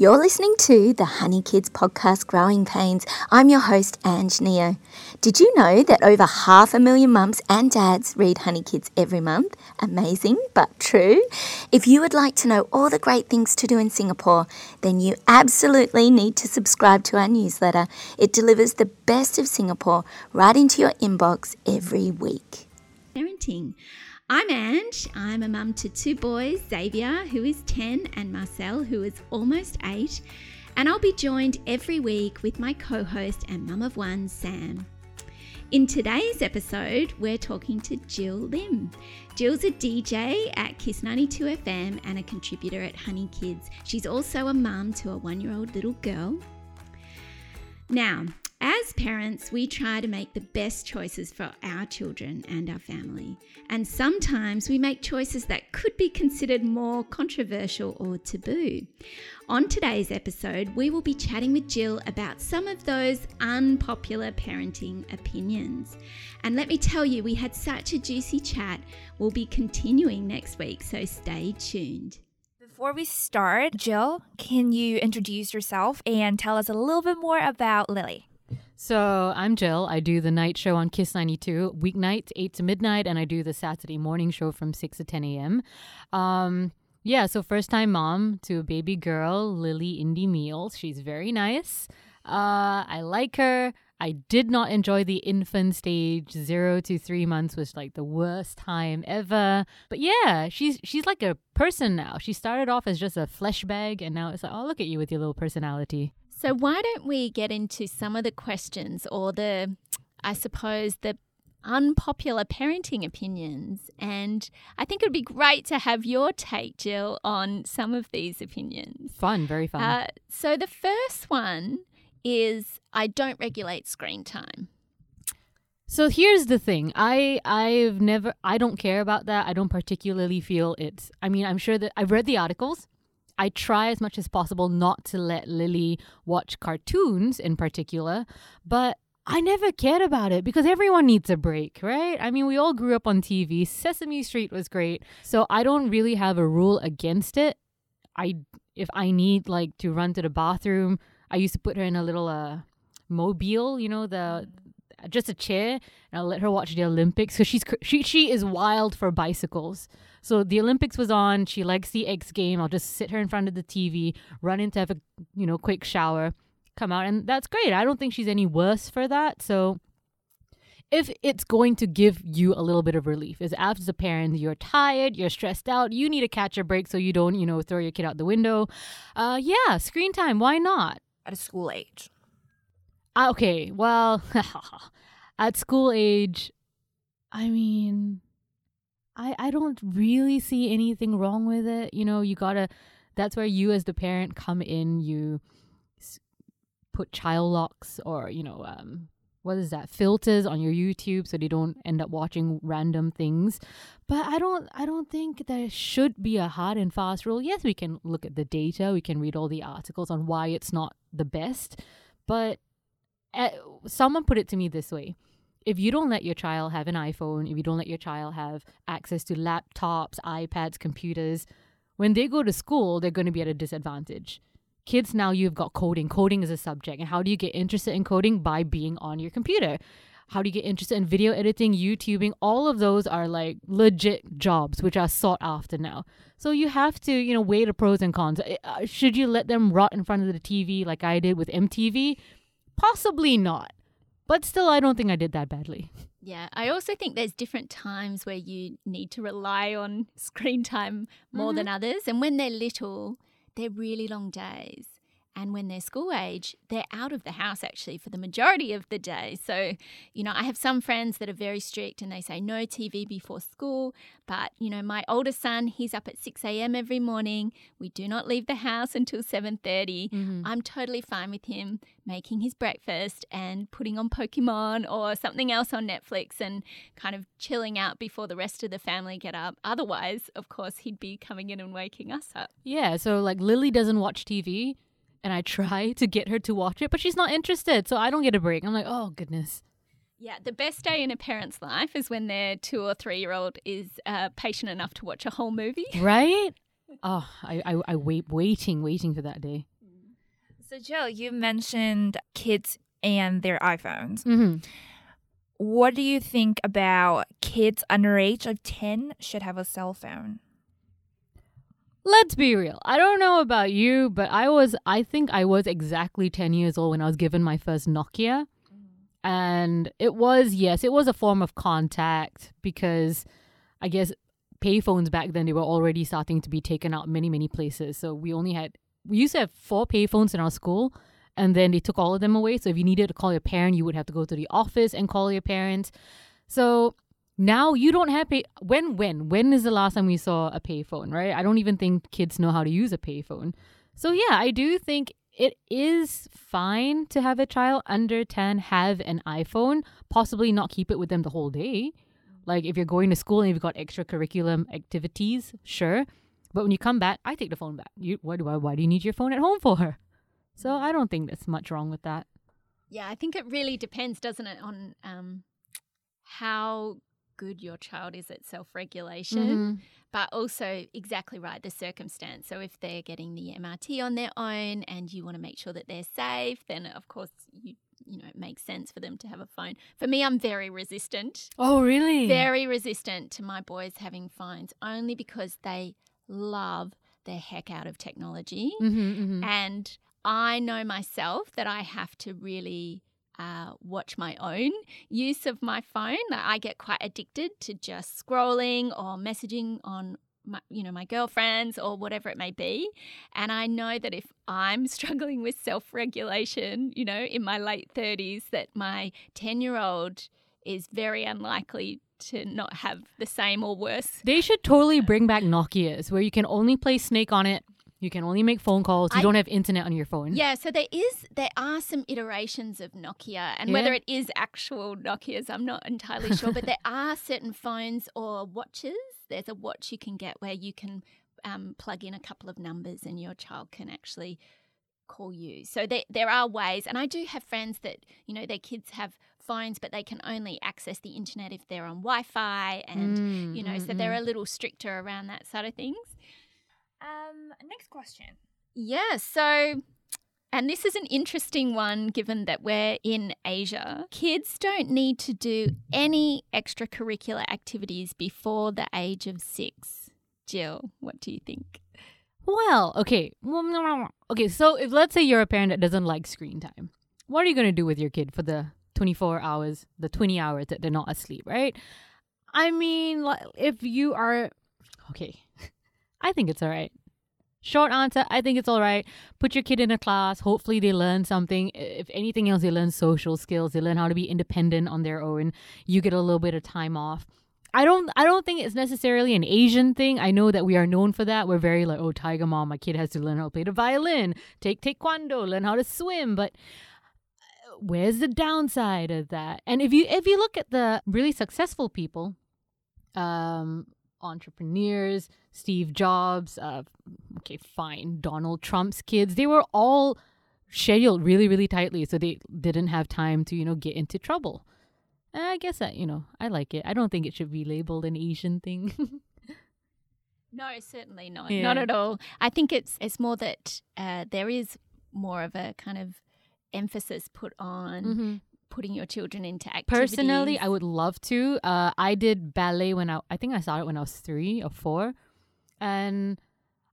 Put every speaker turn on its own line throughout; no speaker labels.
You're listening to the Honey Kids podcast, Growing Pains. I'm your host, Ange Neo. Did you know that over half a million mums and dads read Honey Kids every month? Amazing, but true. If you would like to know all the great things to do in Singapore, then you absolutely need to subscribe to our newsletter. It delivers the best of Singapore right into your inbox every week.
Parenting. I'm Ange. I'm a mum to two boys, Xavier, who is 10, and Marcel, who is almost 8. And I'll be joined every week with my co host and mum of one, Sam. In today's episode, we're talking to Jill Lim. Jill's a DJ at Kiss 92 FM and a contributor at Honey Kids. She's also a mum to a one year old little girl. Now, as parents, we try to make the best choices for our children and our family. And sometimes we make choices that could be considered more controversial or taboo. On today's episode, we will be chatting with Jill about some of those unpopular parenting opinions. And let me tell you, we had such a juicy chat. We'll be continuing next week, so stay tuned.
Before we start, Jill, can you introduce yourself and tell us a little bit more about Lily?
So I'm Jill. I do the night show on Kiss 92, weeknights, 8 to midnight, and I do the Saturday morning show from 6 to 10 a.m. Um, yeah, so first time mom to a baby girl, Lily Indy Meals. She's very nice. Uh, I like her. I did not enjoy the infant stage. Zero to three months was like the worst time ever. But yeah, she's she's like a person now. She started off as just a flesh bag, and now it's like, oh, look at you with your little personality.
So, why don't we get into some of the questions or the, I suppose, the unpopular parenting opinions? And I think it would be great to have your take, Jill, on some of these opinions.
Fun, very fun. Uh,
so, the first one is I don't regulate screen time.
So here's the thing. I I've never I don't care about that. I don't particularly feel it's I mean, I'm sure that I've read the articles I try as much as possible not to let Lily watch cartoons in particular, but I never cared about it because everyone needs a break, right? I mean, we all grew up on TV. Sesame Street was great. So I don't really have a rule against it. I if I need like to run to the bathroom, I used to put her in a little uh mobile, you know, the just a chair, and I'll let her watch the Olympics because she's she she is wild for bicycles. So the Olympics was on. She likes the X game. I'll just sit her in front of the TV, run in to have a you know quick shower, come out, and that's great. I don't think she's any worse for that. So if it's going to give you a little bit of relief, is as a parent, you're tired, you're stressed out, you need to catch a break so you don't, you know, throw your kid out the window. Uh, yeah, screen time. Why not?
At a school age.
Uh, okay, well, at school age, I mean, I I don't really see anything wrong with it. You know, you gotta. That's where you as the parent come in. You put child locks or you know um what is that filters on your youtube so they don't end up watching random things but i don't i don't think there should be a hard and fast rule yes we can look at the data we can read all the articles on why it's not the best but uh, someone put it to me this way if you don't let your child have an iPhone, if you don't let your child have access to laptops, iPads, computers, when they go to school, they're going to be at a disadvantage. Kids now you've got coding. Coding is a subject. And how do you get interested in coding? By being on your computer. How do you get interested in video editing, YouTubing? All of those are like legit jobs which are sought after now. So you have to, you know, weigh the pros and cons. Uh, should you let them rot in front of the TV like I did with MTV? Possibly not. But still, I don't think I did that badly.
Yeah, I also think there's different times where you need to rely on screen time more mm-hmm. than others. And when they're little, they're really long days. And when they're school age, they're out of the house actually for the majority of the day. So, you know, I have some friends that are very strict and they say no TV before school. But, you know, my older son, he's up at 6 a.m. every morning. We do not leave the house until 7.30. Mm-hmm. I'm totally fine with him making his breakfast and putting on Pokemon or something else on Netflix and kind of chilling out before the rest of the family get up. Otherwise, of course, he'd be coming in and waking us up.
Yeah. So, like, Lily doesn't watch TV and I try to get her to watch it, but she's not interested. So I don't get a break. I'm like, oh, goodness.
Yeah, the best day in a parent's life is when their two or three year old is uh, patient enough to watch a whole movie.
Right? Oh, I, I, I wait, waiting, waiting for that day.
So, Jill, you mentioned kids and their iPhones.
Mm-hmm.
What do you think about kids under age of 10 should have a cell phone?
Let's be real. I don't know about you, but I was, I think I was exactly 10 years old when I was given my first Nokia. And it was, yes, it was a form of contact because I guess payphones back then, they were already starting to be taken out many, many places. So we only had, we used to have four payphones in our school and then they took all of them away. So if you needed to call your parent, you would have to go to the office and call your parents. So now you don't have pay when when when is the last time we saw a payphone right? I don't even think kids know how to use a payphone. So yeah i do think it is fine to have a child under 10 have an iphone possibly not keep it with them the whole day. Like if you're going to school and you've got extracurricular activities sure. But when you come back i take the phone back. You why do i why do you need your phone at home for? So i don't think there's much wrong with that.
Yeah, I think it really depends, doesn't it, on um, how good your child is at self regulation,
Mhm.
but also exactly right, the circumstance. So if they're getting the MRT on their own and you want to make sure that they're safe, then of course you you know it makes sense for them to have a phone. For me, I'm very resistant,
oh really
very resistant to my boys having phones, only because they love the heck out of technology.
mm-hmm, mm-hmm.
And I know myself that I have to really uh, watch my own use of my phone. I get quite addicted to just scrolling or messaging on. My, you know, my girlfriends or whatever it may be. And I know that if I'm struggling with self regulation, you know, in my late 30s, that my 10 year old is very unlikely to not have the same or worse
They should totally bring back Nokia's where you can only play Snake on it. You can only make phone calls. You
I-
don't have internet on your phone.
Yeah, so there is there are some iterations of Nokia, and whether it is actual Nokia's, I'm not entirely sure. but there are certain phones or watches. There's a watch you can get where you can um, plug in a couple of numbers, and your child can actually call you. So there there are ways, and I do have friends that you know their kids have phones, but they can only access the internet if they're on Wi-Fi, and
Mm,
you know,
mm,
so they're a little stricter around that side of things.
Um, next question.
Yeah, so and this is an interesting one given that we're in Asia. Kids don't need to do any extracurricular activities before the age of 6. Jill, what do you think?
Well, okay. Okay, so if let's say you're a parent that doesn't like screen time, what are you going to do with your kid for the 24 hours, the 20 hours that they're not asleep, right? I mean, if you are okay, I think it's all right. Short answer, I think it's all right. Put your kid in a class. Hopefully, they learn something. If anything else, they learn social skills. They learn how to be independent on their own. You get a little bit of time off. I don't I don't think it's necessarily an Asian thing. I know that we are known for that. We're very like, oh, tiger mom, my kid has to learn how to play the violin, take taekwondo, learn how to swim, but uh, where's the downside of that? And if you if you look at the really successful people, um entrepreneurs, Steve Jobs, uh okay, fine, Donald Trump's kids, they were all scheduled really really tightly so they didn't have time to, you know, get into trouble. And I guess that, you know, I like it. I don't think it should be labeled an Asian thing.
No, certainly not.
Yeah.
Not at all. I think it's it's more that uh, there is more of a kind of emphasis put on putting your children into activities.
Personally, I would love to. Uh, I did ballet when I, I think I started when I was three or four, and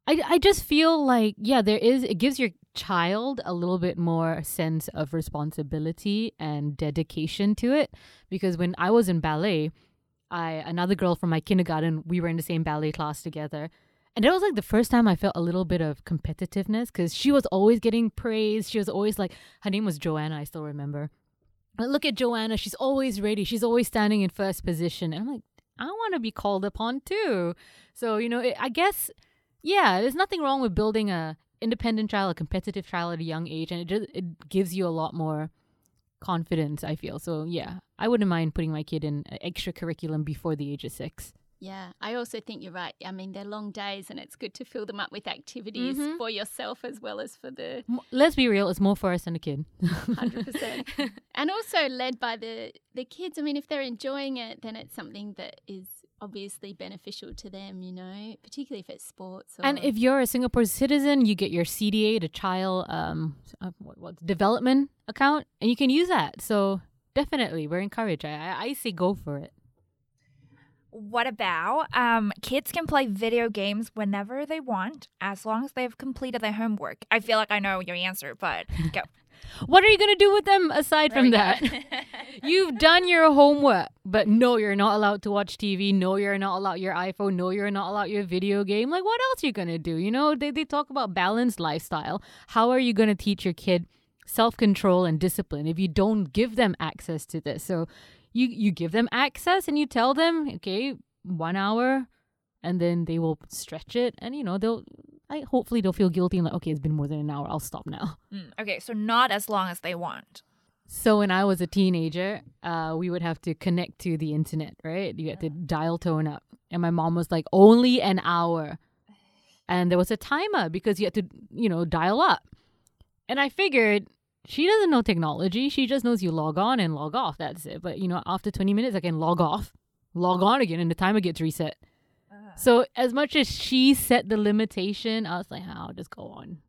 I, I just feel like yeah, there is. It gives your child a little bit more sense of responsibility and dedication to it. Because when I was in ballet, I another girl from my kindergarten, we were in the same ballet class together. And that was like the first time I felt a little bit of competitiveness because she was always getting praise. She was always like, her name was Joanna, I still remember. But look at Joanna. She's always ready. She's always standing in first position. And I'm like, I want to be called upon too. So, you know, it, I guess, yeah, there's nothing wrong with building a independent child, a competitive child at a young age. And it just, it gives you a lot more confidence, I feel. So, yeah, I wouldn't mind putting my kid in extra curriculum before the age of six.
Yeah, I also think you're right. I mean, they're long days, and it's good to fill them up with activities
Mhm.
for yourself as well as for the
Let's be real, it's more for us than a kid.
hundred percent, and also led by the the kids. I mean, if they're enjoying it, then it's something that is obviously beneficial to them, you know, particularly if it's sports.
And if you're a Singapore citizen, you get your CDA, the child um, uh, what, what, development account, and you can use that. So definitely, we're encouraged. I, I say go for it.
What about um, kids can play video games whenever they want, as long as they've completed their homework? I feel like I know your answer, but go.
what are you gonna do with them aside from that? You've done your homework, but no, you're not allowed to watch TV. No, you're not allowed your iPhone. No, you're not allowed your video game. Like, what else are you gonna do? You know, they they talk about balanced lifestyle. How are you gonna teach your kid self control and discipline if you don't give them access to this? So you you give them access and you tell them okay one hour and then they will stretch it and you know they'll I hopefully they'll feel guilty and like okay it's been more than an hour I'll stop now.
Mm, okay, so not as long as they want.
So when I was a teenager, uh, we would have to connect to the internet, right? You had to dial tone up, and my mom was like, only an hour, and there was a timer because you had to, you know, dial up. And I figured she doesn't know technology. She just knows you log on and log off. That's it. But you know, after 20 minutes, I can log off, log on again, and the timer gets reset. Uh. So as much as she set the limitation, I was like, oh, I'll just go on.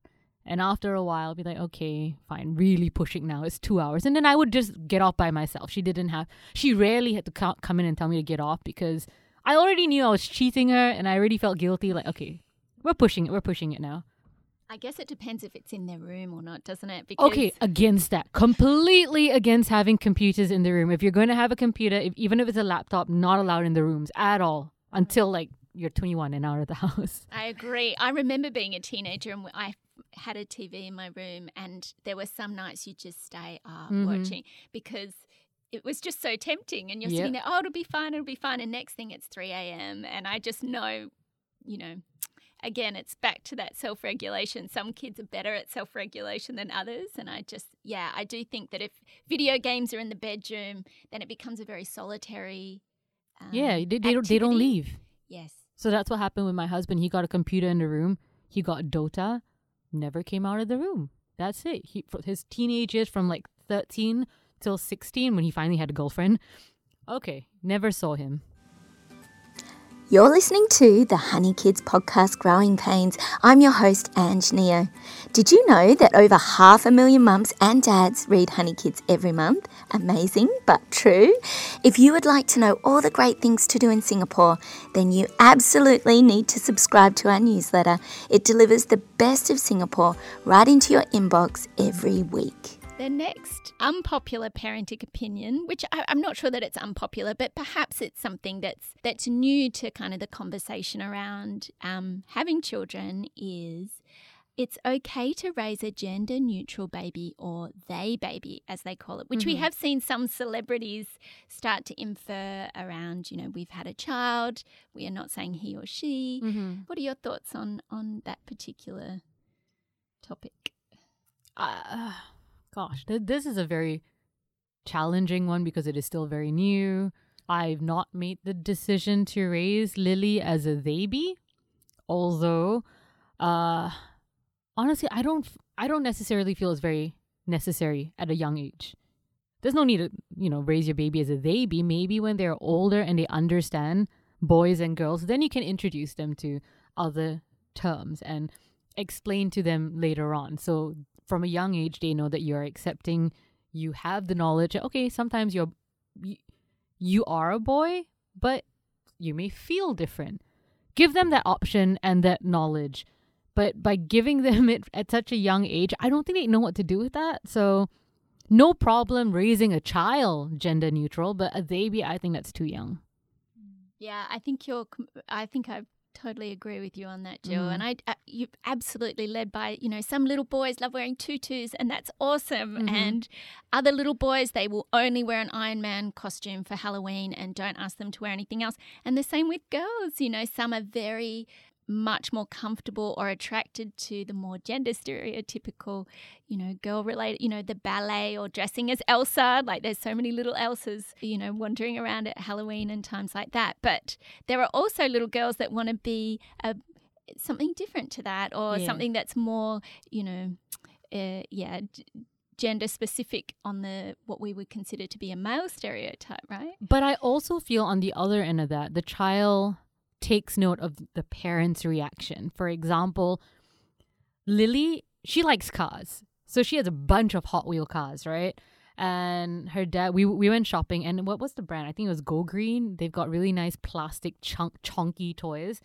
And after a while, I'll be like, okay, fine, really pushing now. It's two hours. And then I would just get off by myself. She didn't have, she rarely had to come in and tell me to get off because I already knew I was cheating her and I already felt guilty. Like, okay, we're pushing it. We're pushing it now.
I guess it depends if it's in their room or not, doesn't it? Because
okay, against that. Completely against having computers in the room. If you're going to have a computer, if, even if it's a laptop, not allowed in the rooms at all until like you're 21 and out of the house.
I agree. I remember being a teenager and I had a TV in my room, and there were some nights you just stay up mm-hmm. watching because it was just so tempting. And you're yep. sitting there, oh, it'll be fine, it'll be fine. And next thing it's 3 a.m. And I just know, you know, again, it's back to that self regulation. Some kids are better at self regulation than others. And I just, yeah, I do think that if video games are in the bedroom, then it becomes a very solitary.
Um, yeah, they, they, don't, they don't leave.
Yes.
So that's what happened with my husband. He got a computer in the room, he got Dota, never came out of the room. That's it. He, his teenage years from like 13 till 16 when he finally had a girlfriend. Okay, never saw him.
You're listening to the Honey Kids podcast Growing Pains. I'm your host, Ange Neo. Did you know that over half a million mums and dads read Honey Kids every month? Amazing, but true. If you would like to know all the great things to do in Singapore, then you absolutely need to subscribe to our newsletter. It delivers the best of Singapore right into your inbox every week.
The next unpopular parenting opinion, which I, am not sure that it's unpopular, but perhaps it's something that's that's new to kind of the conversation around um, having children, is it's okay to raise a gender neutral baby or they baby, as they call it, which mm-hmm. we have seen some celebrities start to infer around, you know, we've had a child, we are not saying he or she. Mm-hmm. What are your thoughts on on that particular topic?
Uh, gosh, th- this is a very challenging one because it is still very new. I've not made the decision to raise Lily as a baby, although, uh, honestly, I don't, I don't necessarily feel it's very necessary at a young age. There's no need to, you know, raise your baby as a baby. Maybe when they're older and they understand boys and girls, then you can introduce them to other terms and explain to them later on. So from a young age they know that you're accepting you have the knowledge okay sometimes you're you, you are a boy but you may feel different. Give them that option and that knowledge. But by giving them it at such a young age i don't think they know what to do with that. So no problem raising a child gender neutral but a baby i think that's too young.
Yeah i think you're i think i've totally agree with you on that, Jill. Mm. And I, uh, you absolutely led by, you know, some little boys love wearing tutus, and that's awesome. Mm-hmm. And other little boys, they will only wear an Iron Man costume for Halloween and don't ask them to wear anything else. And the same with girls. You know, some are very much more comfortable or attracted to the more gender stereotypical, you know, girl related, you know, the ballet or dressing as Elsa. Like there's so many little Elsas, you know, wandering around at Halloween and times like that. But there are also little girls that want to be a, something different to that or yeah. something that's more, you know, uh, yeah. D- gender specific on the what we would consider to be a male stereotype, right?
But I also feel on the other end of that, the child takes note of the parent's reaction. For example, Lily, she likes cars. So she has a bunch of Hot Wheel cars, right? And her dad, we we went shopping, and what was the brand? I think it was Go Green. They've got really nice plastic chunk chunky toys.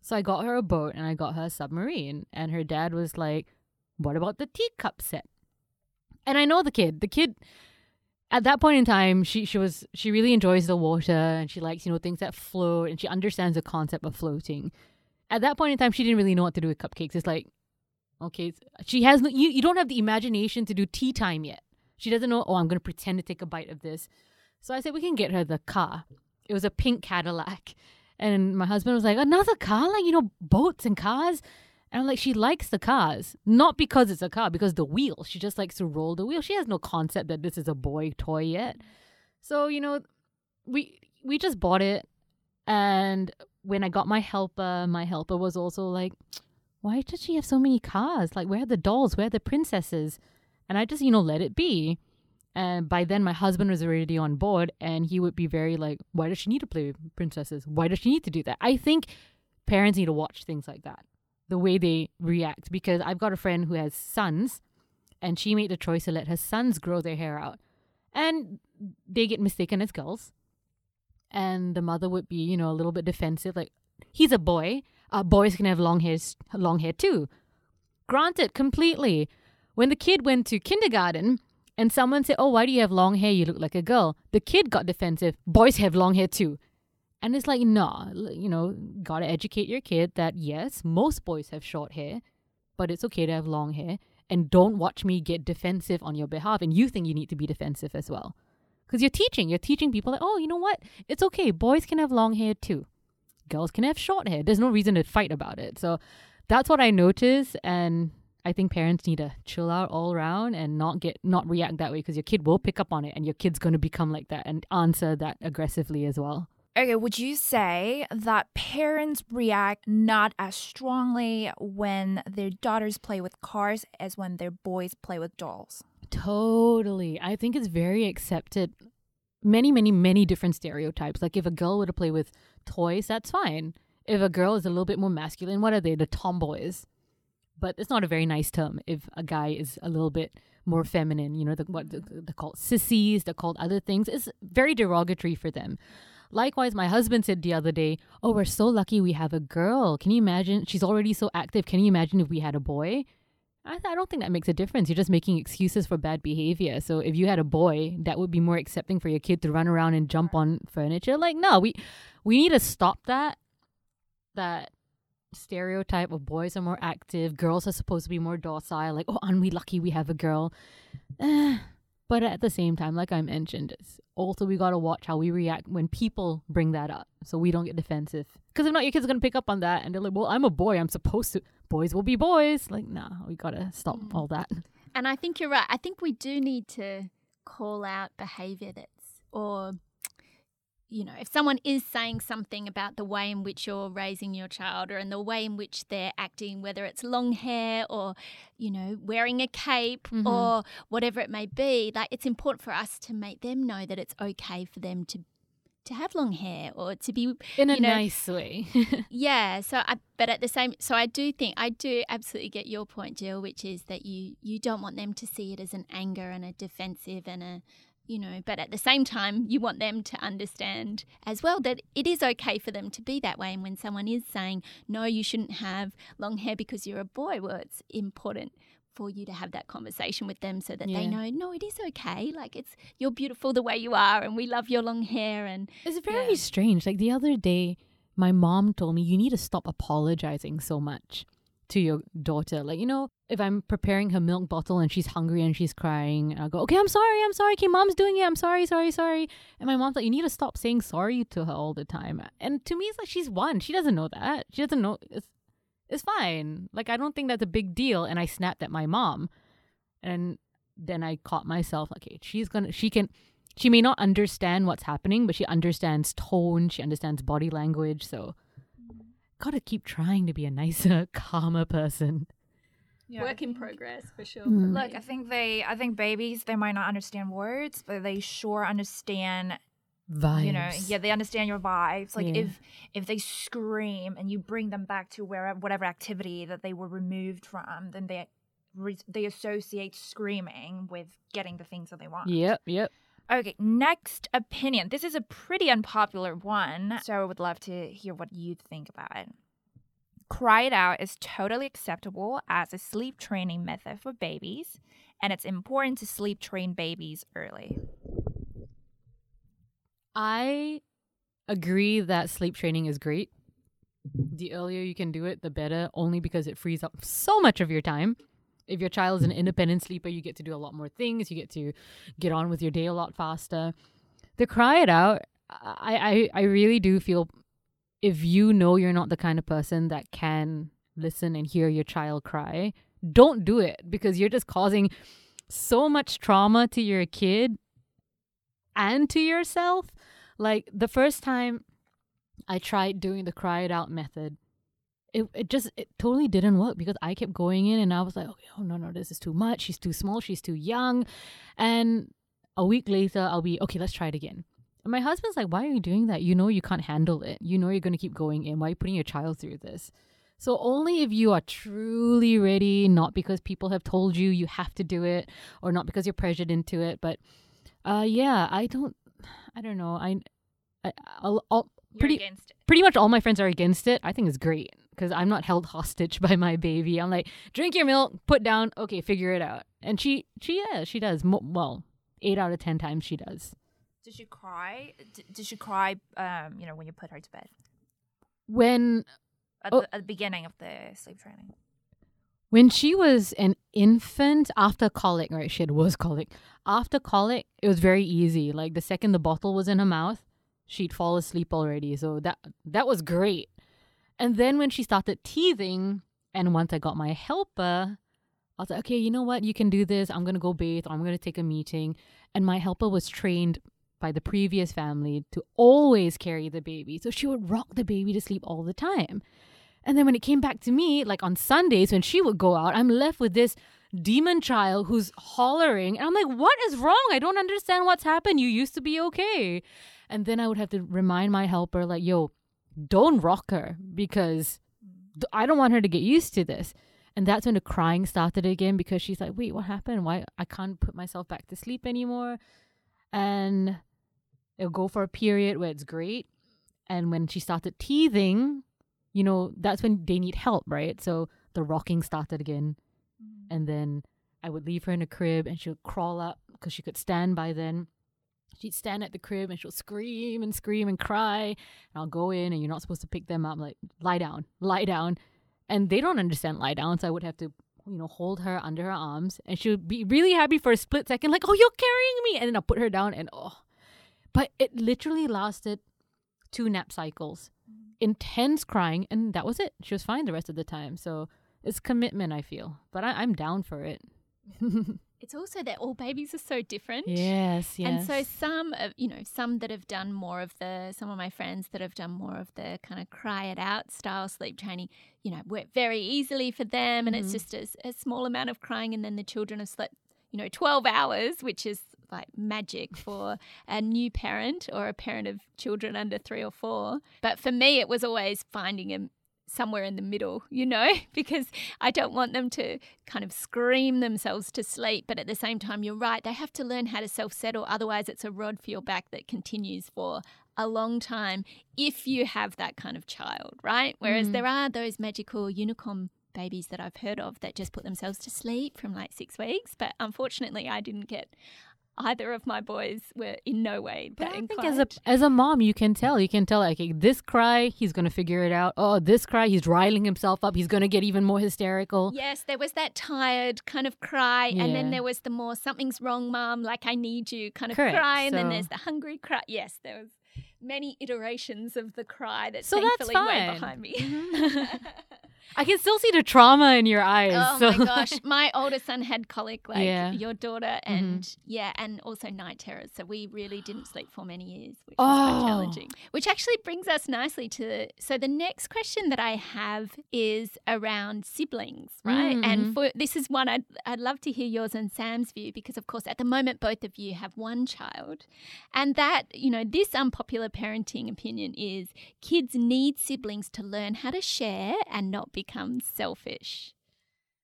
So I got her a boat and I got her a submarine. And her dad was like, "What about the teacup set?" And I know the kid. The kid, at that point in time, she she was she really enjoys the water and she likes you know things that float and she understands the concept of floating. At that point in time, she didn't really know what to do with cupcakes. It's like, okay, she has no, you you don't have the imagination to do tea time yet. She doesn't know. Oh, I'm gonna pretend to take a bite of this. So I said we can get her the car. It was a pink Cadillac, and my husband was like, another car, like you know, boats and cars. And I'm like, she likes the cars, not because it's a car, because the wheel. She just likes to roll the wheel. She has no concept that this is a boy toy yet. So you know, we we just bought it, and when I got my helper, my helper was also like, why does she have so many cars? Like, where are the dolls? Where are the princesses? And I just, you know, let it be. And by then, my husband was already on board, and he would be very like, why does she need to play with princesses? Why does she need to do that? I think parents need to watch things like that, the way they react. Because I've got a friend who has sons, and she made the choice to let her sons grow their hair out. And they get mistaken as girls. And the mother would be, you know, a little bit defensive, like, he's a boy. Uh, boys can have long hair, long hair too. Granted, completely. When the kid went to kindergarten and someone said, Oh, why do you have long hair? You look like a girl. The kid got defensive. Boys have long hair too. And it's like, no, you know, gotta educate your kid that yes, most boys have short hair, but it's okay to have long hair. And don't watch me get defensive on your behalf. And you think you need to be defensive as well. Because you're teaching. You're teaching people like, oh, you know what? It's okay. Boys can have long hair too. Girls can have short hair. There's no reason to fight about it. So that's what I notice. And I think parents need to chill out all around and not get not react that way because your kid will pick up on it and your kid's going to become like that and answer that aggressively as well.
Okay, would you say that parents react not as strongly when their daughters play with cars as when their boys play with dolls?
Totally. I think it's very accepted. Many, many, many different stereotypes. Like if a girl were to play with toys, that's fine. If a girl is a little bit more masculine, what are they? The tomboys but it's not a very nice term if a guy is a little bit more feminine. You know, the, what they're called sissies, they're called other things. It's very derogatory for them. Likewise, my husband said the other day, "Oh, we're so lucky we have a girl. Can you imagine? She's already so active. Can you imagine if we had a boy?" I, I don't think that makes a difference. You're just making excuses for bad behavior. So if you had a boy, that would be more accepting for your kid to run around and jump on furniture. Like, no, we we need to stop that. That stereotype of boys are more active, girls are supposed to be more docile. Like, oh, aren't we lucky we have a girl? But at the same time, like I mentioned, also we gotta watch how we react when people bring that up, so we don't get defensive. Because if not, your kids are gonna pick up on that, and they're like, "Well, I'm a boy. I'm supposed to. Boys will be boys." Like, nah, we gotta stop mm. all that.
And I think you're right. I think we do need to call out behavior that's or you know, if someone is saying something about the way in which you're raising your child or in the way in which they're acting, whether it's long hair or, you know, wearing a cape mm-hmm. or whatever it may be, like it's important for us to make them know that it's okay for them to to have long hair or to be
in a
you know,
nice way.
yeah. So, I, but at the same, so I do think I do absolutely get your point, Jill, which is that you you don't want them to see it as an anger and a defensive and a you know, but at the same time, you want them to understand as well that it is okay for them to be that way. And when someone is saying, no, you shouldn't have long hair because you're a boy, well, it's important for you to have that conversation with them so that yeah. they know, no, it is okay. Like it's, you're beautiful the way you are and we love your long hair. And
it's very yeah. strange. Like the other day, my mom told me, you need to stop apologizing so much to your daughter. Like, you know, if I'm preparing her milk bottle and she's hungry and she's crying, I'll go, okay, I'm sorry, I'm sorry. Okay, mom's doing it. I'm sorry, sorry, sorry. And my mom's like, you need to stop saying sorry to her all the time. And to me, it's like she's one. She doesn't know that. She doesn't know. It's, it's fine. Like, I don't think that's a big deal. And I snapped at my mom. And then I caught myself, okay, she's gonna, she can, she may not understand what's happening, but she understands tone, she understands body language. So, gotta keep trying to be a nicer, calmer person.
Yeah,
Work in progress for sure.
Mm.
Look. I think they, I think babies, they might not understand words, but they sure understand
Vibes.
you know yeah they understand your vibes like
Yeah.
if if they scream and you bring them back to wherever whatever activity that they were removed from then they re- they associate screaming with getting the things that they want
Yep, yep.
Okay next opinion this is a pretty unpopular one so i would love to hear what you think about it cry it out is totally acceptable as a sleep training method for babies and it's important to sleep train babies early
I agree that sleep training is great. The earlier you can do it, the better, only because it frees up so much of your time. If your child is an independent sleeper, you get to do a lot more things. You get to get on with your day a lot faster. The cry it out, I, I, I really do feel if you know you're not the kind of person that can listen and hear your child cry, don't do it because you're just causing so much trauma to your kid and to yourself. Like the first time I tried doing the cry it out method, it, it just it totally didn't work because I kept going in and I was like, okay, oh no, no, this is too much. She's too small, she's too young. And a week later I'll be, okay, let's try it again. And my husband's like, why are you doing that? You know you can't handle it. You know you're gonna keep going in. Why are you putting your child through this? So only if you are truly ready, not because people have told you you have to do it, or not because you're pressured into it, but uh, yeah, I don't, I don't know. I, I I'll, I'll pretty
against it
pretty much all my friends are against it. I think it's great because I'm not held hostage by my baby. I'm like, drink your milk, put down, okay, figure it out. And she, she, yeah, she does. Mo- well, eight out of ten times she does.
Did she cry? D- did she cry? Um, you know, when you put her to bed
When
at,
Oh.
the, at the beginning of the sleep training.
When she was an infant, after colic, right? She had was colic. After colic, it was very easy. Like the second the bottle was in her mouth, she'd fall asleep already. So that that was great. And then when she started teething, and once I got my helper, I was like, okay, you know what? You can do this. I'm gonna go bathe. I'm gonna take a meeting. And my helper was trained by the previous family to always carry the baby. So she would rock the baby to sleep all the time. And then when it came back to me, like on Sundays when she would go out, I'm left with this demon child who's hollering. And I'm like, what is wrong? I don't understand what's happened. You used to be okay. And then I would have to remind my helper, like, yo, don't rock her because I don't want her to get used to this. And that's when the crying started again because she's like, wait, what happened? Why I can't put myself back to sleep anymore? And it'll go for a period where it's great. And when she started teething, you know, that's when they need help, right? So the rocking started again. Mm-hmm. And then I would leave her in a crib and she would crawl up because she could stand by then. She'd stand at the crib and she'll scream and scream and cry. And I'll go in and you're not supposed to pick them up. Like, lie down, lie down. And they don't understand lie down. So I would have to, you know, hold her under her arms and she would be really happy for a split second, like, oh, you're carrying me. And then I'll put her down and oh. But it literally lasted two nap cycles, mm. intense crying, and that was it. She was fine the rest of the time. So it's commitment, I feel. But I, I'm down for it.
It's also that all babies are so different.
yes, yes.
And so some of you know some that have done more of the some of my friends that have done more of the kind of cry it out style sleep training, you know, work very easily for them, and it's
Mhm.
just a, a small amount of crying, and then the children have slept, you know, twelve hours, which is like magic for a new parent or a parent of children under three or four. But for me, it was always finding a somewhere in the middle, you know, because I don't want them to kind of scream themselves to sleep. But at the same time, you're right, they have to learn how to self settle. Otherwise, it's a rod for your back that continues for a long time if you have that kind of child, right? Whereas
Mm.
there are those magical unicorn babies that I've heard of that just put themselves to sleep from like six weeks. But unfortunately, I didn't get. Either of my boys were in no way
But
that
I think as a as a mom, you can tell. You can tell like okay, this cry, he's gonna figure it out. Oh, this cry, he's riling himself up. He's gonna get even more hysterical.
Yes, there was that tired kind of cry, and then there was the more something's wrong, mom, like I need you kind of
Correct,
cry, and then there's the hungry cry. Yes, there was many iterations of the cry that
So that's
thankfully went
fine.
behind me.
Mhm. I can still see the trauma in your eyes.
Oh
so-
my gosh, my older son had colic like
Yeah.
your daughter,
Mm-hmm.
and yeah, and also night terrors. So we really didn't sleep for many years, which was
Oh.
quite challenging. Which actually brings us nicely to so the next question that I have is around siblings, right?
Mhm.
And for this is one I'd I'd love to hear yours and Sam's view because of course at the moment both of you have one child, and that you know this unpopular parenting opinion is kids need siblings to learn how to share and not become selfish.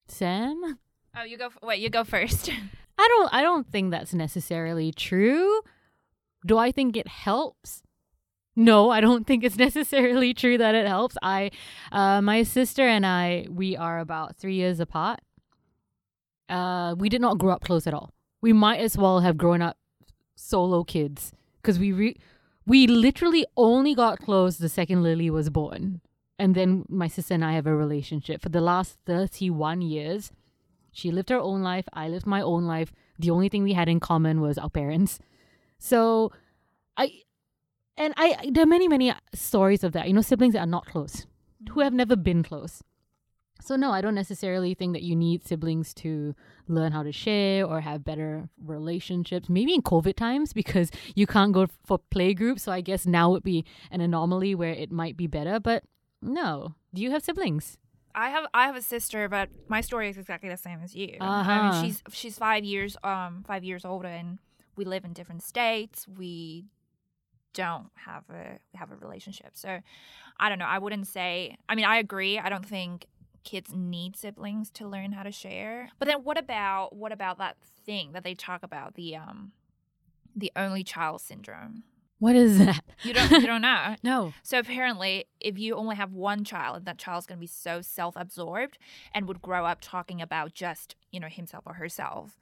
Sam?
Oh, you go. F- wait, you go first.
I don't I don't think that's necessarily true. Do I think it helps? No, I don't think it's necessarily true that it helps. I uh my sister and I we are about 3 years apart. Uh we did not grow up close at all. We might as well have grown up solo kids cuz we re- we literally only got close the second Lily was born. And then my sister and I have a relationship for the last 31 years. She lived her own life. I lived my own life. The only thing we had in common was our parents. So, I, and I, there are many, many stories of that. You know, siblings that are not close, who mm-hmm. have never been close. So, no, I don't necessarily think that you need siblings to learn how to share or have better relationships. Maybe in COVID times because you can't go for play groups. So, I guess now would be an anomaly where it might be better. But no. Do you have siblings?
I have I have a sister, but my story is exactly the same as you.
Uh-huh.
mean, she's she's five years um five years older, and we live in different states. We don't have a have a relationship, so I don't know. I wouldn't say. I mean, I agree. I don't think kids need siblings to learn how to share. But then, what about what about that thing that they talk about the um the only child syndrome?
What is that?
You don't you don't know.
No.
So apparently, if you only have one child, that child's going to be so self-absorbed and would grow up talking about just you know himself or herself.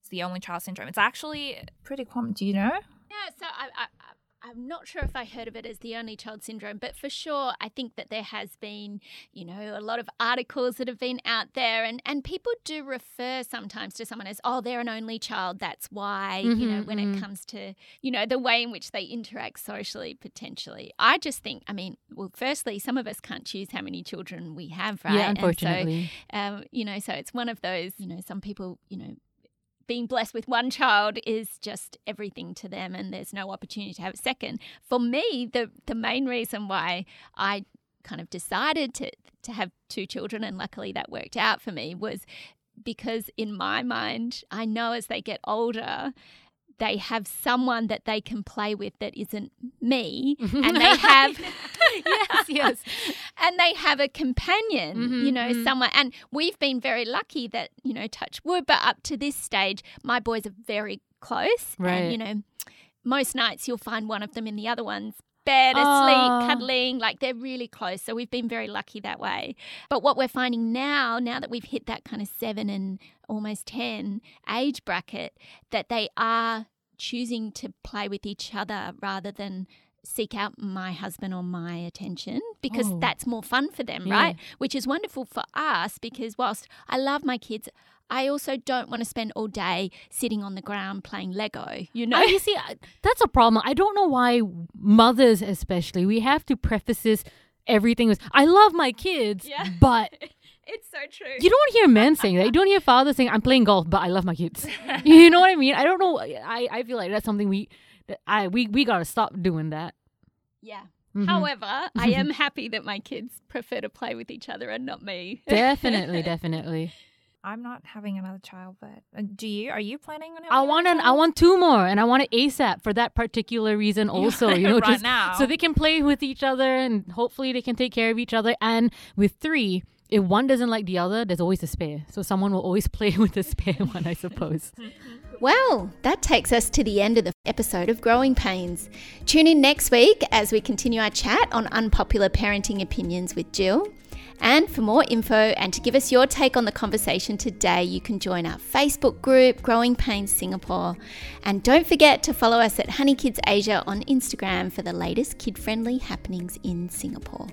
It's the only child syndrome. It's actually pretty common. Do you know?
Yeah, so I, I, I- I'm not sure if I heard of it as the only child syndrome, but for sure, I think that there has been, you know, a lot of articles that have been out there, and and people do refer sometimes to someone as, oh, they're an only child. That's why, you know,
Mhm,
when
mhm.
it comes to, you know, the way in which they interact socially, potentially. I just think, I mean, well, firstly, some of us can't choose how many children we have, right?
Yeah,
And so,
unfortunately.
um, you know, so it's one of those, you know, some people, you know, being blessed with one child is just everything to them and there's no opportunity to have a second. For me, the the main reason why I kind of decided to to have two children and luckily that worked out for me was because in my mind, I know as they get older, they have someone that they can play with that isn't me and they have
yes, yes.
and they have a companion,
Mhm,
you know,
mhm.
someone. And we've been very lucky that, you know, touch wood, but up to this stage, my boys are very close.
Right.
And, you know, most nights you'll find one of them in the other one's bed, asleep, cuddling. Like they're really close. So we've been very lucky that way. But what we're finding now, now that we've hit that kind of seven and almost 10 age bracket, that they are choosing to play with each other rather than seek out my husband or my attention because
Oh.
that's more fun for them,
Yeah.
right? Which is wonderful for us because whilst I love my kids, I also don't want to spend all day sitting on the ground playing Lego, you know?
I, you see, that's a problem. I don't know why mothers, especially, we have to preface this everything with, I love my kids,
Yeah.
but
it's so true.
you don't hear men saying that. You don't hear fathers saying, I'm playing golf, but I love my kids. you know what I mean? I don't know. I, I feel like that's something we, that I we, we got to stop doing that.
yeah.
Mhm.
However, I am happy that my kids prefer to play with each other and not me.
definitely, definitely.
I'm not having another child, but uh, do you? Are you planning on? Having
I want
another
an, I want two more, and I want it ASAP for that particular reason. Also, you know,
right
just
now.
so they can play with each other, and hopefully they can take care of each other. And with three, if one doesn't like the other, there's always a spare. So someone will always play with the spare one, I suppose.
Well, that takes us to the end of the episode of Growing Pains. Tune in next week as we continue our chat on unpopular parenting opinions with Jill. And for more info and to give us your take on the conversation today, you can join our Facebook group, Growing Pains Singapore. And don't forget to follow us at Honey Kids Asia on Instagram for the latest kid friendly happenings in Singapore.